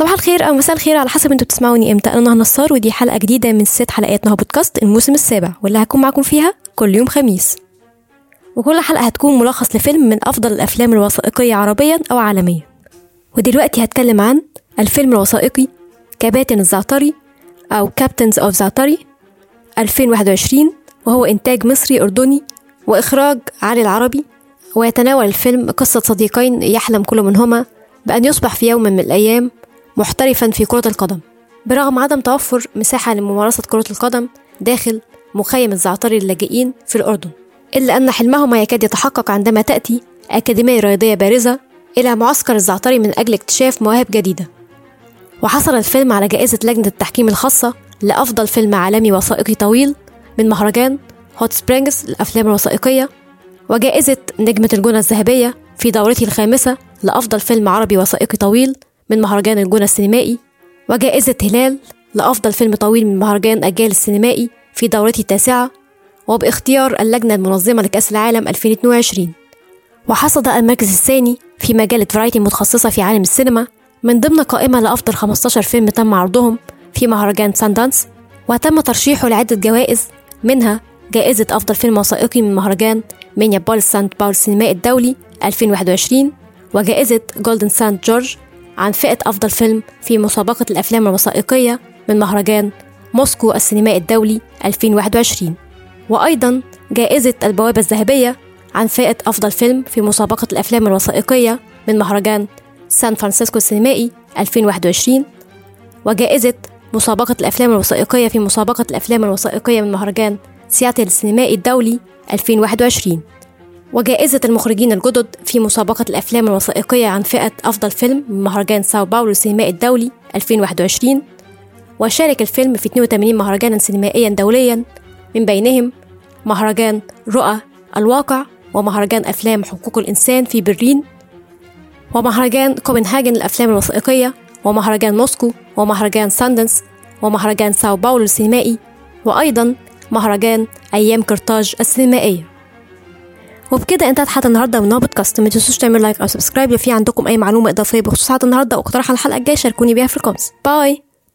صباح الخير أو مساء الخير على حسب أنتوا بتسمعوني إمتى. أنا نهى نصار ودي حلقة جديدة من ست حلقات نهى بودكاست الموسم السابع واللي هكون معاكم فيها كل يوم خميس. وكل حلقة هتكون ملخص لفيلم من أفضل الأفلام الوثائقية عربيا أو عالميا. ودلوقتي هتكلم عن الفيلم الوثائقي كباتن الزعتري أو Captains of Zaatari 2021 وهو إنتاج مصري أردني وإخراج علي العربي. ويتناول الفيلم قصة صديقين يحلم كل منهما بأن يصبح في يوم من الأيام محترفا في كرة القدم. برغم عدم توفر مساحة لممارسة كرة القدم داخل مخيم الزعتري للاجئين في الأردن إلا أن حلمهما يكاد يتحقق عندما تأتي أكاديمية رياضية بارزة إلى معسكر الزعتري من أجل اكتشاف مواهب جديدة. وحصل الفيلم على جائزة لجنة التحكيم الخاصة لأفضل فيلم عالمي وثائقي طويل من مهرجان هوت سبرينجز للأفلام الوثائقية وجائزة نجمة الجونة الذهبية في دورته الخامسة لأفضل فيلم عربي وثائقي طويل من مهرجان الجونة السينمائي وجائزة هلال لأفضل فيلم طويل من مهرجان أجيال السينمائي في دورته التاسعة وباختيار اللجنة المنظمة لكأس العالم 2022 وحصد المركز الثاني في مجلة فرايتي المتخصصة في عالم السينما من ضمن قائمة لأفضل 15 فيلم تم عرضهم في مهرجان ساندانس وتم ترشيحه لعدة جوائز منها جائزة أفضل فيلم وثائقي من مهرجان مينيابوليس سانت باول السينمائي الدولي 2021 وجائزة Golden Saint George عن فئة أفضل فيلم في مسابقة الأفلام الوثائقية من مهرجان موسكو السينمائي الدولي 2021 وأيضا جائزة البوابة الذهبية عن فئة أفضل فيلم في مسابقة الأفلام الوثائقية من مهرجان سان فرانسيسكو السينمائي 2021 وجائزة مسابقة الأفلام الوثائقية في مسابقة الأفلام الوثائقية من مهرجان سياتل السينمائي الدولي 2021 وجائزة المخرجين الجدد في مسابقة الأفلام الوثائقية عن فئة أفضل فيلم من مهرجان ساو باولو السينمائي الدولي 2021 وشارك الفيلم في 82 مهرجانا سينمائيا دوليا من بينهم مهرجان رؤى الواقع ومهرجان أفلام حقوق الإنسان في برلين ومهرجان كوبنهاجن للأفلام الوثائقية ومهرجان موسكو ومهرجان ساندنس ومهرجان ساو باولو السينمائي وأيضا مهرجان أيام قرطاج السينمائية. وبكده انتهت حلقة النهاردة من بودكاست. ما تنسوش تعملوا like أو subscribe لو في عندكم أي معلومة إضافية بخصوص حلقة النهاردة. أو اقتراح على الحلقة الجاية شاركوني بيها في ال comments. Bye!